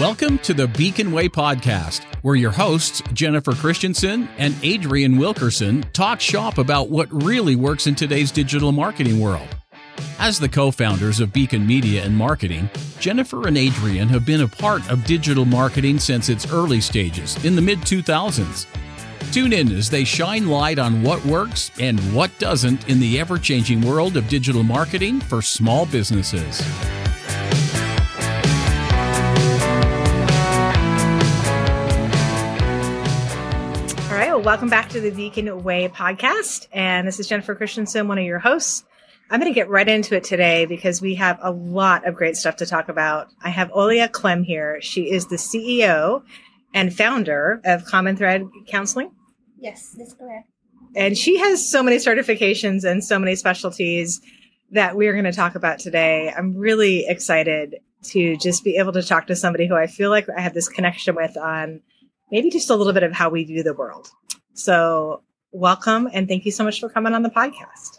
Welcome to the Beacon Way podcast, where your hosts, Jennifer Christensen and Adrian Wilkerson, talk shop about what really works in today's digital marketing world. As the co founders of Beacon Media and Marketing, Jennifer and Adrian have been a part of digital marketing since its early stages in the mid 2000s. Tune in as they shine light on what works and what doesn't in the ever changing world of digital marketing for small businesses. Welcome back to the Beacon Way podcast. And this is Jennifer Christensen, one of your hosts. I'm going to get right into it today because we have a lot of great stuff to talk about. I have Olya Clem here. She is the CEO and founder of Common Thread Counseling. Yes, that's correct. And she has so many certifications and so many specialties that we're going to talk about today. I'm really excited to just be able to talk to somebody who I feel like I have this connection with on maybe just a little bit of how we view the world. So, welcome and thank you so much for coming on the podcast.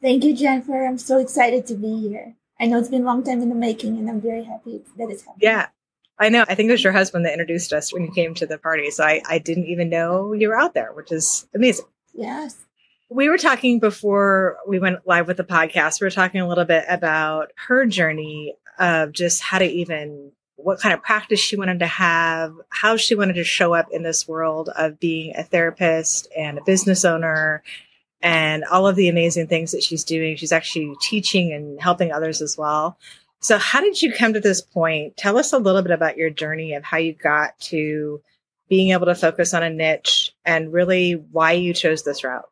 Thank you, Jennifer. I'm so excited to be here. I know it's been a long time in the making, and I'm very happy that it's happening. Yeah, I know. I think it was your husband that introduced us when you came to the party. So I, I didn't even know you were out there, which is amazing. Yes. We were talking before we went live with the podcast. We were talking a little bit about her journey of just how to even what kind of practice she wanted to have, how she wanted to show up in this world of being a therapist and a business owner and all of the amazing things that she's doing. She's actually teaching and helping others as well. So, how did you come to this point? Tell us a little bit about your journey of how you got to being able to focus on a niche and really why you chose this route.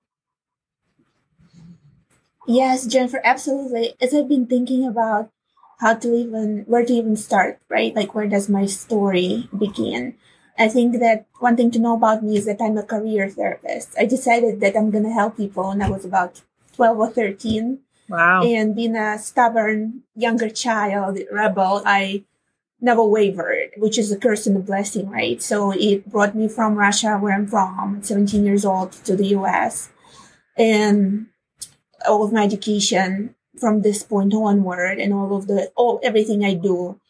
Yes, Jennifer, absolutely. As I've been thinking about how to even, where to even start, right? Like, where does my story begin? I think that one thing to know about me is that I'm a career therapist. I decided that I'm going to help people when I was about 12 or 13. Wow. And being a stubborn younger child, rebel, I never wavered, which is a curse and a blessing, right? So it brought me from Russia, where I'm from, 17 years old, to the US. And all of my education from this point onward and all of the, all, everything I do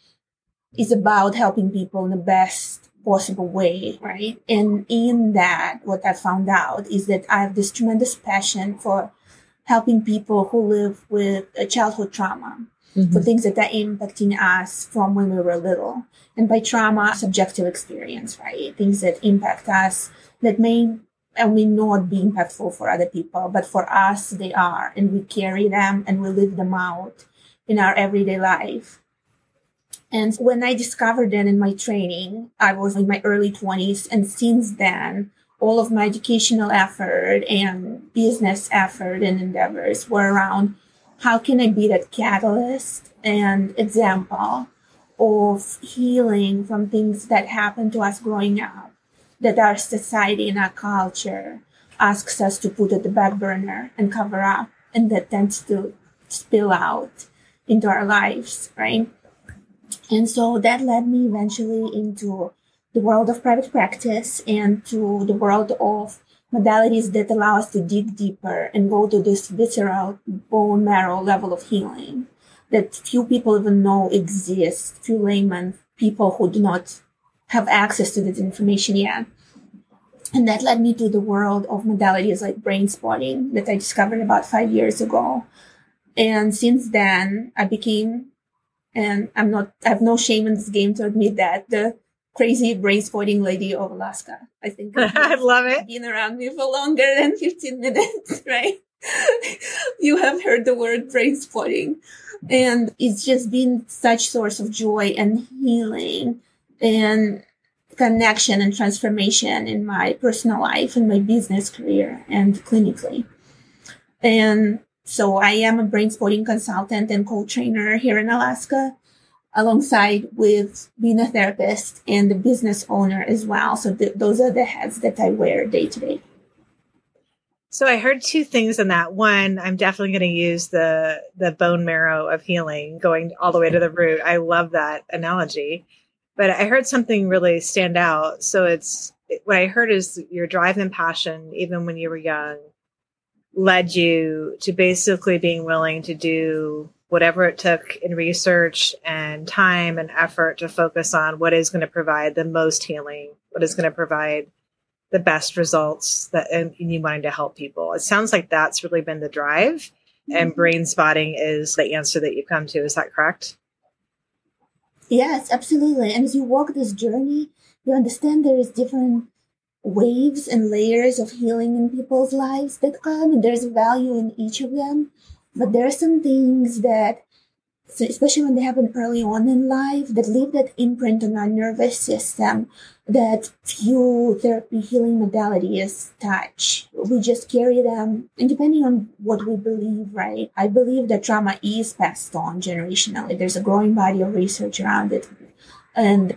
is about helping people in the best possible way, right? And in that, what I found out is that I have this tremendous passion for helping people who live with a childhood trauma mm-hmm. for things that are impacting us from when we were little. And by trauma, subjective experience, right? Things that impact us that may and may not be impactful for other people, but for us, they are. And we carry them and we live them out in our everyday life. And when I discovered that in my training, I was in my early 20s. And since then, all of my educational effort and business effort and endeavors were around how can I be that catalyst and example of healing from things that happened to us growing up, that our society and our culture asks us to put at the back burner and cover up, and that tends to spill out into our lives, right? And so that led me eventually into the world of private practice and to the world of modalities that allow us to dig deeper and go to this visceral bone marrow level of healing that few people even know exists, few laymen, people who do not have access to this information yet. And that led me to the world of modalities like brain spotting that I discovered about five years ago. And since then, I became and I'm not, I have no shame in this game to admit that the crazy brain spotting lady of Alaska. I think I love it. Been around me for longer than 15 minutes, right? you have heard the word brain spotting and it's just been such source of joy and healing and connection and transformation in my personal life and my business career and clinically. And so I am a brain spotting consultant and co-trainer here in Alaska, alongside with being a therapist and a business owner as well. So th- those are the hats that I wear day to day. So I heard two things in that. One, I'm definitely going to use the the bone marrow of healing, going all the way to the root. I love that analogy. But I heard something really stand out. So it's what I heard is your drive and passion, even when you were young, led you to basically being willing to do whatever it took in research and time and effort to focus on what is going to provide the most healing, what is going to provide the best results that and you wanting to help people. It sounds like that's really been the drive mm-hmm. and brain spotting is the answer that you've come to. Is that correct? Yes, absolutely. And as you walk this journey, you understand there is different waves and layers of healing in people's lives that come and there's value in each of them. But there are some things that especially when they happen early on in life, that leave that imprint on our nervous system that few therapy healing modalities touch. We just carry them, and depending on what we believe, right? I believe that trauma is passed on generationally. There's a growing body of research around it. And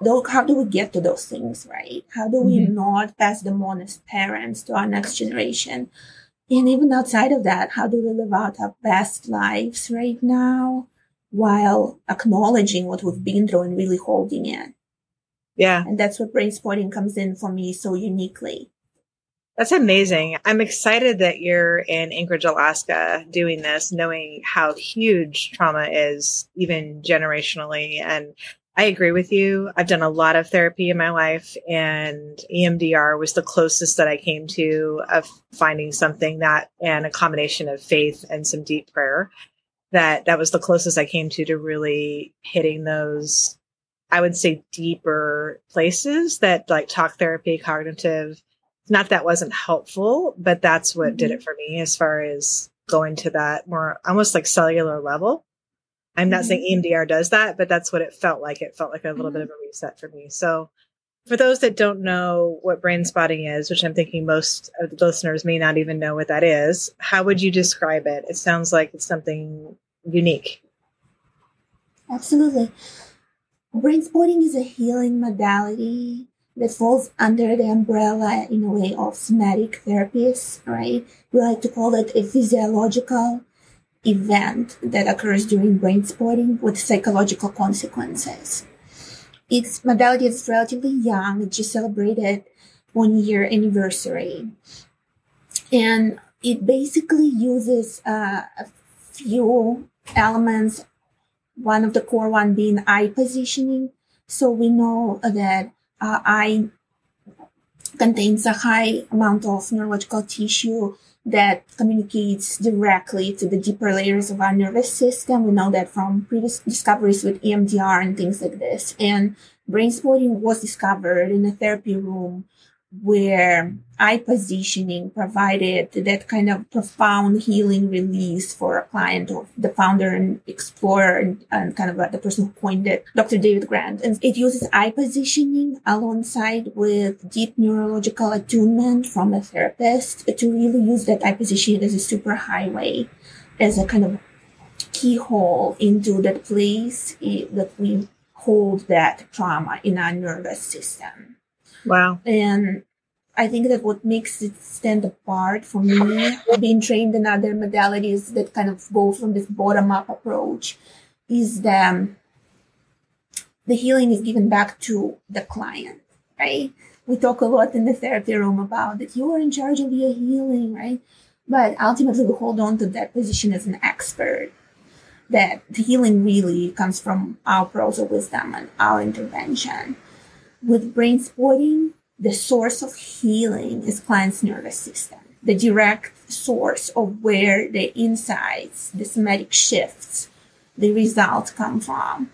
though, how do we get to those things, right? How do we mm-hmm. not pass them on as parents to our next generation? And even outside of that, how do we live out our best lives right now while acknowledging what we've been through and really holding it? Yeah. And that's what brain spotting comes in for me so uniquely. That's amazing. I'm excited that you're in Anchorage, Alaska doing this, knowing how huge trauma is, even generationally. And I agree with you. I've done a lot of therapy in my life, and EMDR was the closest that I came to of finding something that, and a combination of faith and some deep prayer. That that was the closest I came to to really hitting those, I would say, deeper places that like talk therapy, cognitive. Not that wasn't helpful, but that's what mm-hmm. did it for me as far as going to that more almost like cellular level I'm not saying mm-hmm. EMDR does that, but that's what it felt like. It felt like a little mm-hmm. bit of a reset for me. So, for those that don't know what brain spotting is, which I'm thinking most of the listeners may not even know what that is, how would you describe it? It sounds like it's something unique. Absolutely. Brain spotting is a healing modality that falls under the umbrella in a way of somatic therapies, right? We like to call it a physiological event that occurs during brain spotting with psychological consequences. Its modality is relatively young. It just celebrated one year anniversary. And it basically uses uh, a few elements, one of the core one being eye positioning. So we know that uh, eye contains a high amount of neurological tissue that communicates directly to the deeper layers of our nervous system. We know that from previous discoveries with EMDR and things like this. And brain spotting was discovered in a therapy room where eye positioning provided that kind of profound healing release for a client or the founder and explorer and, and kind of like the person who coined it, Dr. David Grand. And it uses eye positioning alongside with deep neurological attunement from a therapist to really use that eye positioning as a super highway, as a kind of keyhole into that place eh, that we hold that trauma in our nervous system. Wow. And I think that what makes it stand apart for me, being trained in other modalities that kind of go from this bottom up approach, is that the healing is given back to the client, right? We talk a lot in the therapy room about that you are in charge of your healing, right? But ultimately, we hold on to that position as an expert. That the healing really comes from our pearls of wisdom and our intervention with brain spotting, the source of healing is client's nervous system, the direct source of where the insights, the somatic shifts, the results come from.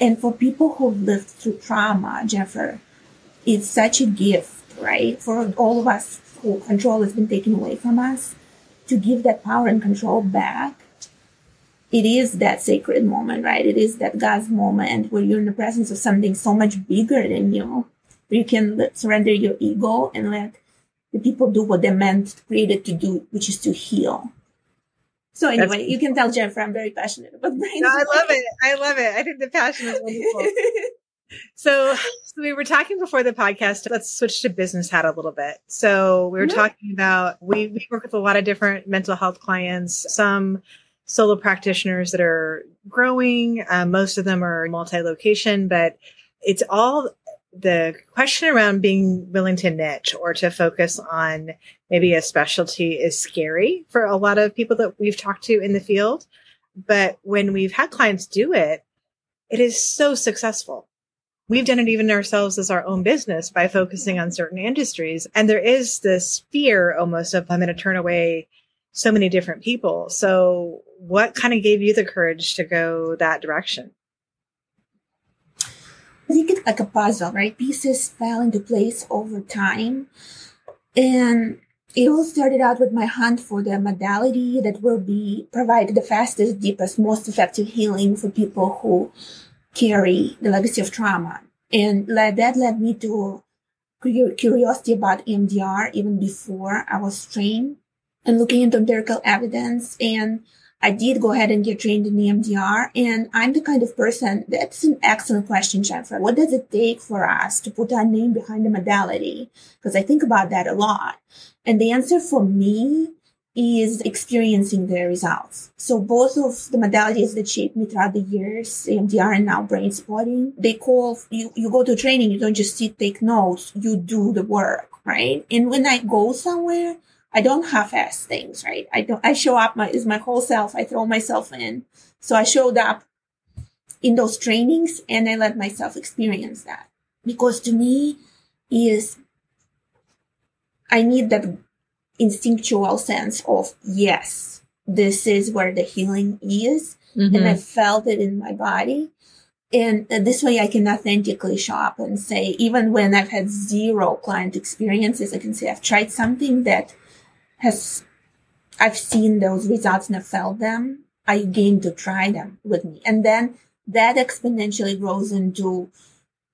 And for people who've lived through trauma, Jennifer, it's such a gift, right? For all of us who control has been taken away from us, to give that power and control back it is that sacred moment, right? It is that God's moment where you're in the presence of something so much bigger than you. Where you can surrender your ego and let the people do what they're meant created to do, which is to heal. So anyway, That's, you can tell Jennifer I'm very passionate about brain. No, I love it. I love it. I think the passion is wonderful. so, so we were talking before the podcast. Let's switch to business hat a little bit. So we were mm-hmm. talking about we, we work with a lot of different mental health clients. Some solo practitioners that are growing. Um, most of them are multi location, but it's all the question around being willing to niche or to focus on maybe a specialty is scary for a lot of people that we've talked to in the field. But when we've had clients do it, it is so successful. We've done it even ourselves as our own business by focusing on certain industries. And there is this fear almost of I'm going to turn away so many different people. So what kind of gave you the courage to go that direction? I think it's like a puzzle, right? Pieces fell into place over time. And it all started out with my hunt for the modality that will be provide the fastest, deepest, most effective healing for people who carry the legacy of trauma. And that led me to curiosity about EMDR even before I was trained and looking into empirical evidence and I did go ahead and get trained in EMDR. And I'm the kind of person that's an excellent question, Jennifer. What does it take for us to put our name behind the modality? Because I think about that a lot. And the answer for me is experiencing the results. So both of the modalities that shaped me throughout the years, EMDR and now brain spotting, they call you, you go to training, you don't just sit, take notes, you do the work, right? And when I go somewhere, I don't half-ass things, right? I don't, I show up my, is my whole self. I throw myself in. So I showed up in those trainings and I let myself experience that because to me is I need that instinctual sense of yes, this is where the healing is. Mm-hmm. And I felt it in my body. And this way I can authentically show up and say, even when I've had zero client experiences, I can say I've tried something that has I've seen those results and I've felt them, you game to try them with me? And then that exponentially grows into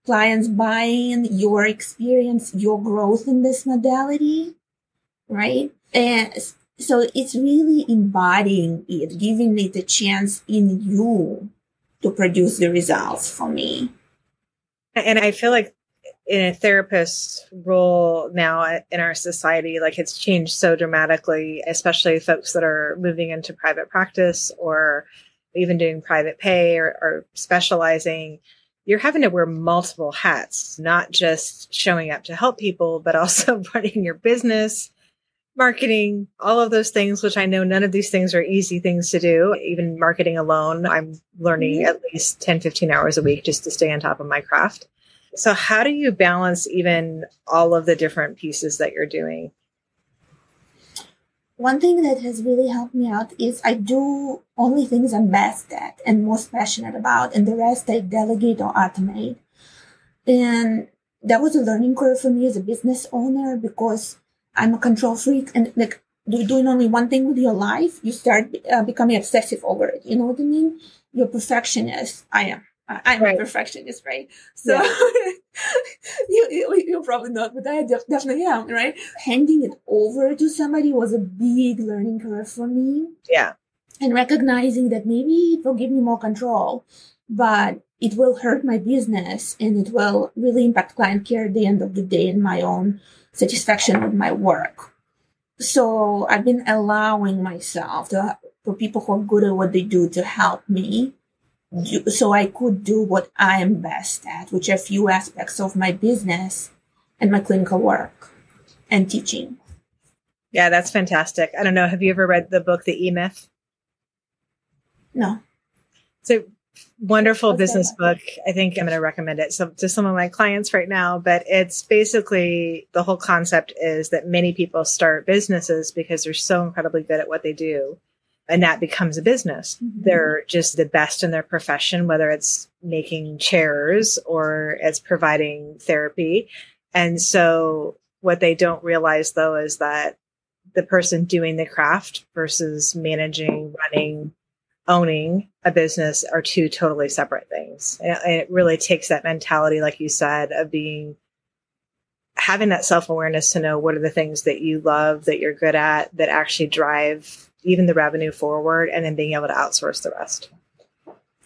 clients buying your experience, your growth in this modality, right? And so it's really embodying it, giving it a chance in you to produce the results for me. And I feel like in a therapist's role now in our society, like it's changed so dramatically, especially folks that are moving into private practice or even doing private pay or, or specializing. You're having to wear multiple hats, not just showing up to help people, but also running your business, marketing, all of those things, which I know none of these things are easy things to do. Even marketing alone, I'm learning mm-hmm. at least 10, 15 hours a week just to stay on top of my craft. So, how do you balance even all of the different pieces that you're doing? One thing that has really helped me out is I do only things I'm best at and most passionate about, and the rest I delegate or automate. And that was a learning curve for me as a business owner because I'm a control freak and like doing only one thing with your life, you start uh, becoming obsessive over it. You know what I mean? You're perfectionist. I am. I'm right. a perfectionist, right? So yeah. you, you, you're probably not, but I definitely am, right? Handing it over to somebody was a big learning curve for me. Yeah. And recognizing that maybe it will give me more control, but it will hurt my business and it will really impact client care at the end of the day and my own satisfaction with my work. So I've been allowing myself to, for people who are good at what they do to help me so I could do what I am best at, which are few aspects of my business and my clinical work and teaching. Yeah, that's fantastic. I don't know. Have you ever read the book, The E Myth? No. It's a wonderful business book. I think I'm going to recommend it to some of my clients right now. But it's basically the whole concept is that many people start businesses because they're so incredibly good at what they do and that becomes a business. Mm-hmm. They're just the best in their profession, whether it's making chairs or it's providing therapy. And so what they don't realize though is that the person doing the craft versus managing, running, owning a business are two totally separate things. And it really takes that mentality, like you said, of being having that self awareness to know what are the things that you love, that you're good at, that actually drive even the revenue forward and then being able to outsource the rest.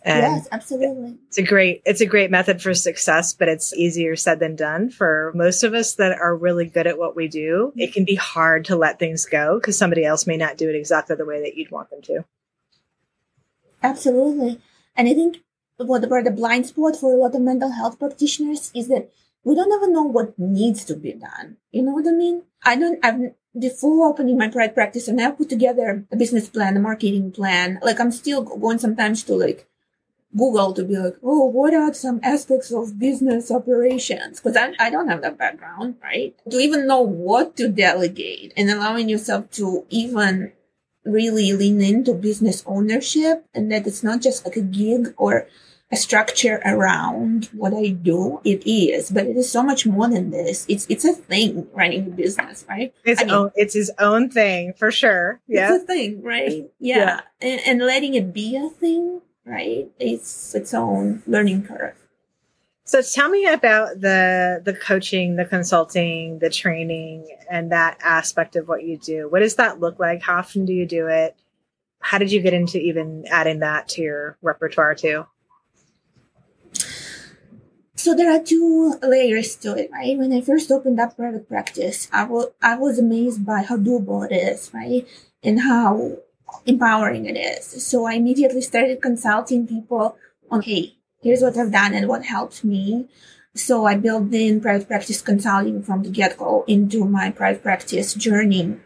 And yes, absolutely. It's a great it's a great method for success, but it's easier said than done for most of us that are really good at what we do. It can be hard to let things go because somebody else may not do it exactly the way that you'd want them to. Absolutely. And I think what the blind spot for a lot of mental health practitioners is that we don't even know what needs to be done. You know what I mean? I don't, I've, before opening my private practice and I put together a business plan, a marketing plan, like I'm still going sometimes to like Google to be like, oh, what are some aspects of business operations? Because I, I don't have that background, right? To even know what to delegate and allowing yourself to even really lean into business ownership and that it's not just like a gig or a structure around what I do. It is, but it is so much more than this. It's it's a thing running a business, right? It's I mean, own, it's his own thing for sure. Yeah, it's a thing, right? Yeah, yeah. And, and letting it be a thing, right? It's its own learning curve. So tell me about the the coaching, the consulting, the training, and that aspect of what you do. What does that look like? How often do you do it? How did you get into even adding that to your repertoire too? So there are two layers to it, right? When I first opened up private practice, I was I was amazed by how doable it is, right? And how empowering it is. So I immediately started consulting people on, hey, here's what I've done and what helped me. So I built in private practice consulting from the get-go into my private practice journey.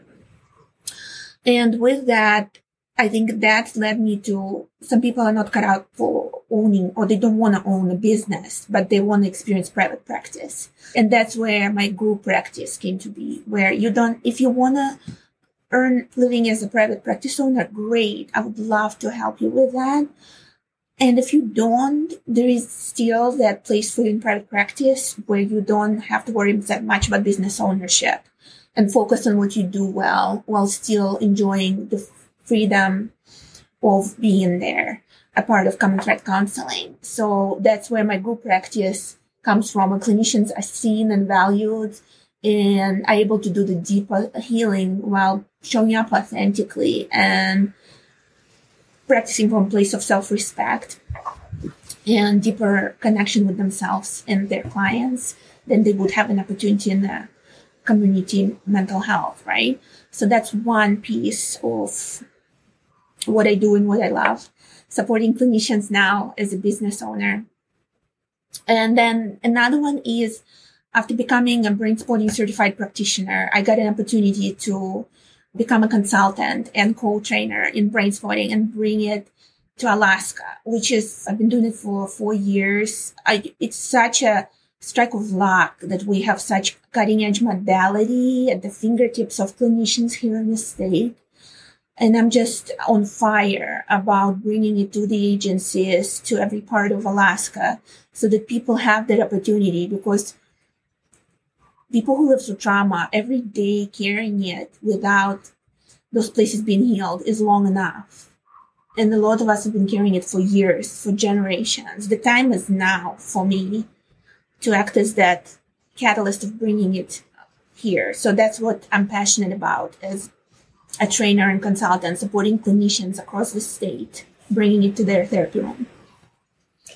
And with that, I think that led me to some people are not cut out for owning or they don't want to own a business, but they want to experience private practice. And that's where my group practice came to be, where you don't, if you want to earn living as a private practice owner, great. I would love to help you with that. And if you don't, there is still that place for you in private practice where you don't have to worry that much about business ownership and focus on what you do well while still enjoying the freedom of being there, a part of common thread counseling. So that's where my group practice comes from. clinicians are seen and valued and are able to do the deeper healing while showing up authentically and practicing from a place of self-respect and deeper connection with themselves and their clients then they would have an opportunity in the community mental health, right? So that's one piece of what I do and what I love, supporting clinicians now as a business owner. And then another one is after becoming a brain spotting certified practitioner, I got an opportunity to become a consultant and co-trainer in brain spotting and bring it to Alaska, which is, I've been doing it for four years. I, it's such a strike of luck that we have such cutting edge modality at the fingertips of clinicians here in the state. And I'm just on fire about bringing it to the agencies, to every part of Alaska, so that people have that opportunity because people who live through trauma every day carrying it without those places being healed is long enough. And a lot of us have been carrying it for years, for generations. The time is now for me to act as that catalyst of bringing it here. So that's what I'm passionate about as a trainer and consultant supporting clinicians across the state, bringing it to their therapy room.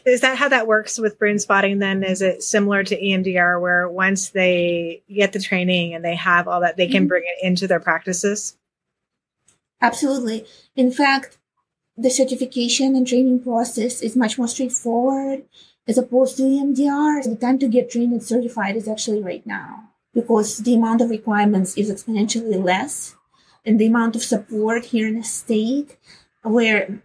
Is that how that works with brain spotting then? Is it similar to EMDR where once they get the training and they have all that, they can mm-hmm. bring it into their practices? Absolutely. In fact, the certification and training process is much more straightforward as opposed to EMDR. The time to get trained and certified is actually right now because the amount of requirements is exponentially less and the amount of support here in the state where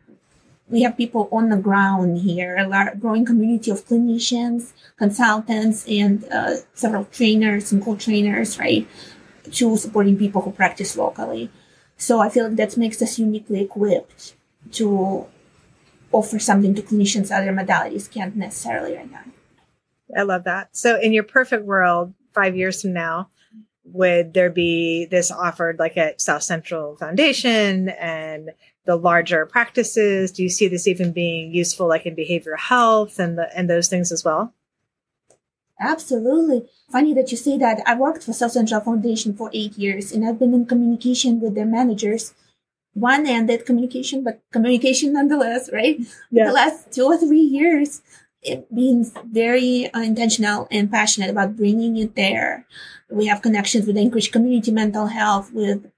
we have people on the ground here, a large, growing community of clinicians, consultants, and uh, several trainers and co-trainers, right, to supporting people who practice locally. So I feel like that makes us uniquely equipped to offer something to clinicians other modalities can't necessarily right now. I love that. So in your perfect world, five years from now, would there be this offered like at South Central Foundation and the larger practices? Do you see this even being useful like in behavioral health and the, and those things as well? Absolutely. Funny that you say that. I worked for South Central Foundation for eight years and I've been in communication with their managers. One ended communication, but communication nonetheless, right? Yeah. The last two or three years, it being very intentional and passionate about bringing it there. We have connections with Anchorage Community Mental Health, with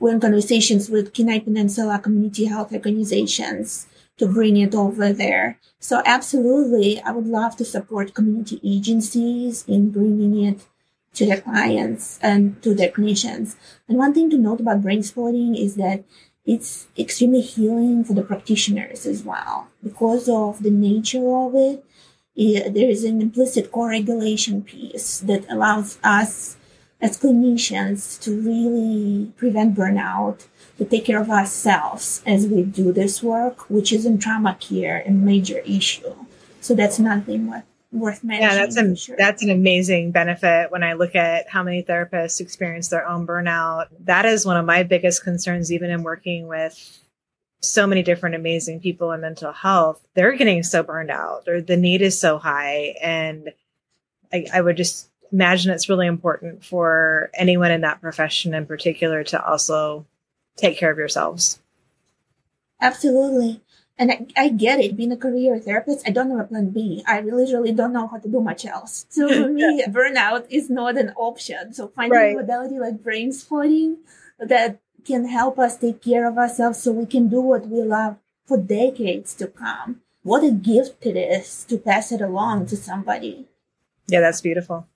we're in conversations with Kenai Peninsula community health organizations to bring it over there. So absolutely, I would love to support community agencies in bringing it to their clients and to their clinicians. And one thing to note about brain spotting is that it's extremely healing for the practitioners as well because of the nature of it. it there is an implicit co-regulation piece that allows us as clinicians to really prevent burnout, to take care of ourselves as we do this work, which is in trauma care a major issue. So that's nothing worth worth mentioning. Yeah, that's a, sure. that's an amazing benefit when I look at how many therapists experience their own burnout. That is one of my biggest concerns, even in working with so many different amazing people in mental health. They're getting so burned out, or the need is so high. And I, I would just imagine it's really important for anyone in that profession in particular to also take care of yourselves. Absolutely. And I, I, get it. Being a career therapist, I don't have a plan B. I literally don't know how to do much else. So for me, yeah. burnout is not an option. So finding right. a modality like brain spotting that can help us take care of ourselves so we can do what we love for decades to come. What a gift it is to pass it along to somebody. Yeah, that's beautiful.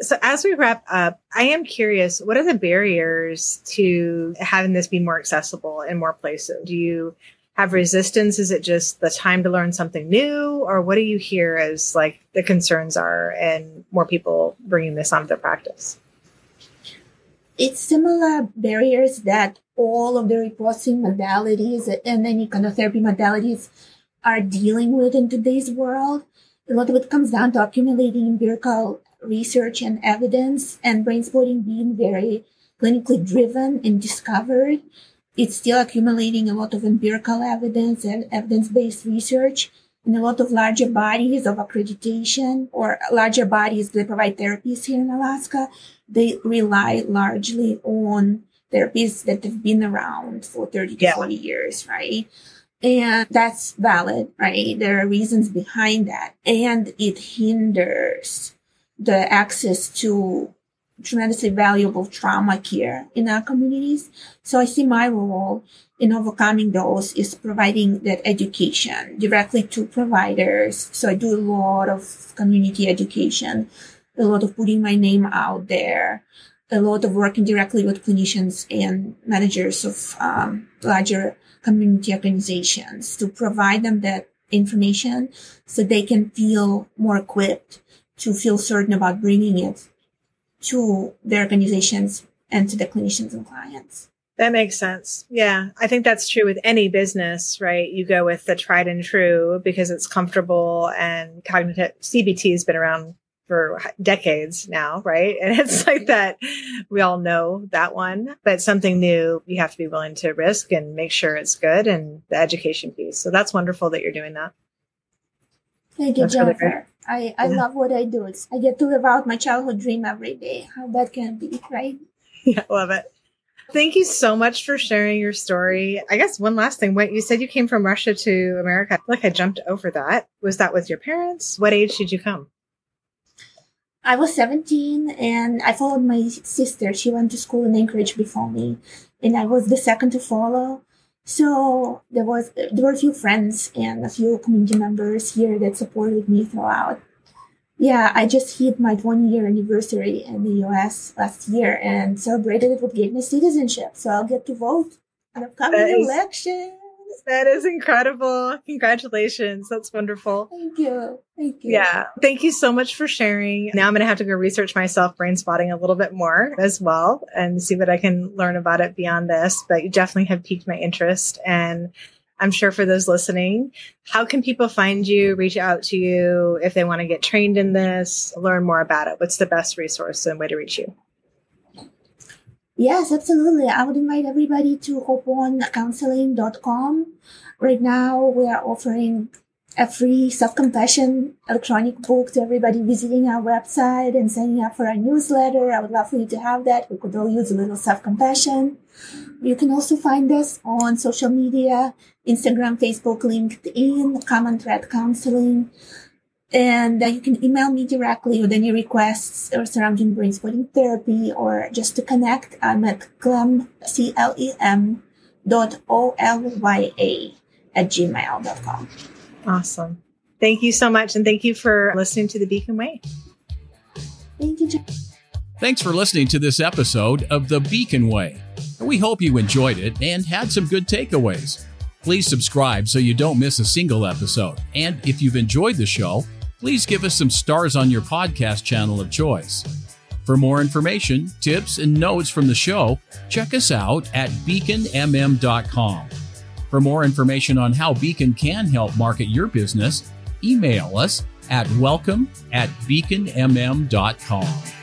So as we wrap up, I am curious, what are the barriers to having this be more accessible in more places? Do you have resistance? Is it just the time to learn something new? Or what do you hear as like the concerns are and more people bringing this onto their practice? It's similar barriers that all of the reporting modalities and any kind of therapy modalities are dealing with in today's world. A lot of it comes down to accumulating empirical research and evidence and brain spotting being very clinically driven and discovered it's still accumulating a lot of empirical evidence and evidence-based research and a lot of larger bodies of accreditation or larger bodies that provide therapies here in Alaska. They rely largely on therapies that have been around for 30 to yeah. 40 years, right? And that's valid, right? There are reasons behind that. And it hinders the access to tremendously valuable trauma care in our communities. So I see my role in overcoming those is providing that education directly to providers. So I do a lot of community education, a lot of putting my name out there, a lot of working directly with clinicians and managers of um, larger community organizations to provide them that information so they can feel more equipped to feel certain about bringing it to the organizations and to the clinicians and clients. That makes sense. Yeah. I think that's true with any business, right? You go with the tried and true because it's comfortable and cognitive CBT has been around for decades now, right? And it's like that. We all know that one, but something new, you have to be willing to risk and make sure it's good and the education piece. So that's wonderful that you're doing that. Thank you, Jennifer. I, I yeah. love what I do. It's, I get to live out my childhood dream every day. How bad can it be, right? Yeah, love it. Thank you so much for sharing your story. I guess one last thing. What you said you came from Russia to America. I feel like I jumped over that. Was that with your parents? What age did you come? I was 17 and I followed my sister. She went to school in Anchorage before me and I was the second to follow. So there was there were a few friends and a few community members here that supported me throughout. Yeah, I just hit my 20 year anniversary in the US last year and celebrated it with me citizenship. So I'll get to vote in upcoming election. That is incredible. Congratulations. That's wonderful. Thank you. Thank you. Yeah. Thank you so much for sharing. Now I'm going to have to go research myself brain spotting a little bit more as well and see what I can learn about it beyond this. But you definitely have piqued my interest. And I'm sure for those listening, how can people find you, reach out to you if they want to get trained in this, learn more about it? What's the best resource and way to reach you? Yes, absolutely. I would invite everybody to hopeoncounseling.com. Right now, we are offering a free self-compassion electronic book to everybody visiting our website and signing up for our newsletter. I would love for you to have that. We could all use a little self-compassion. You can also find us on social media, Instagram, Facebook, LinkedIn, Common Thread Counseling. And uh, you can email me directly with any requests or surrounding brain spotting therapy or just to connect. I'm at clem, C-L-E-M dot O-L-Y-A at gmail.com. Awesome. Thank you so much. And thank you for listening to the Beacon Way. Thank you. Thanks for listening to this episode of The Beacon Way. We hope you enjoyed it and had some good takeaways. Please subscribe so you don't miss a single episode. And if you've enjoyed the show, please give us some stars on your podcast channel of choice. For more information, tips, and notes from the show, check us out at beaconmm.com. For more information on how Beacon can help market your business, email us at welcome at beaconmm.com.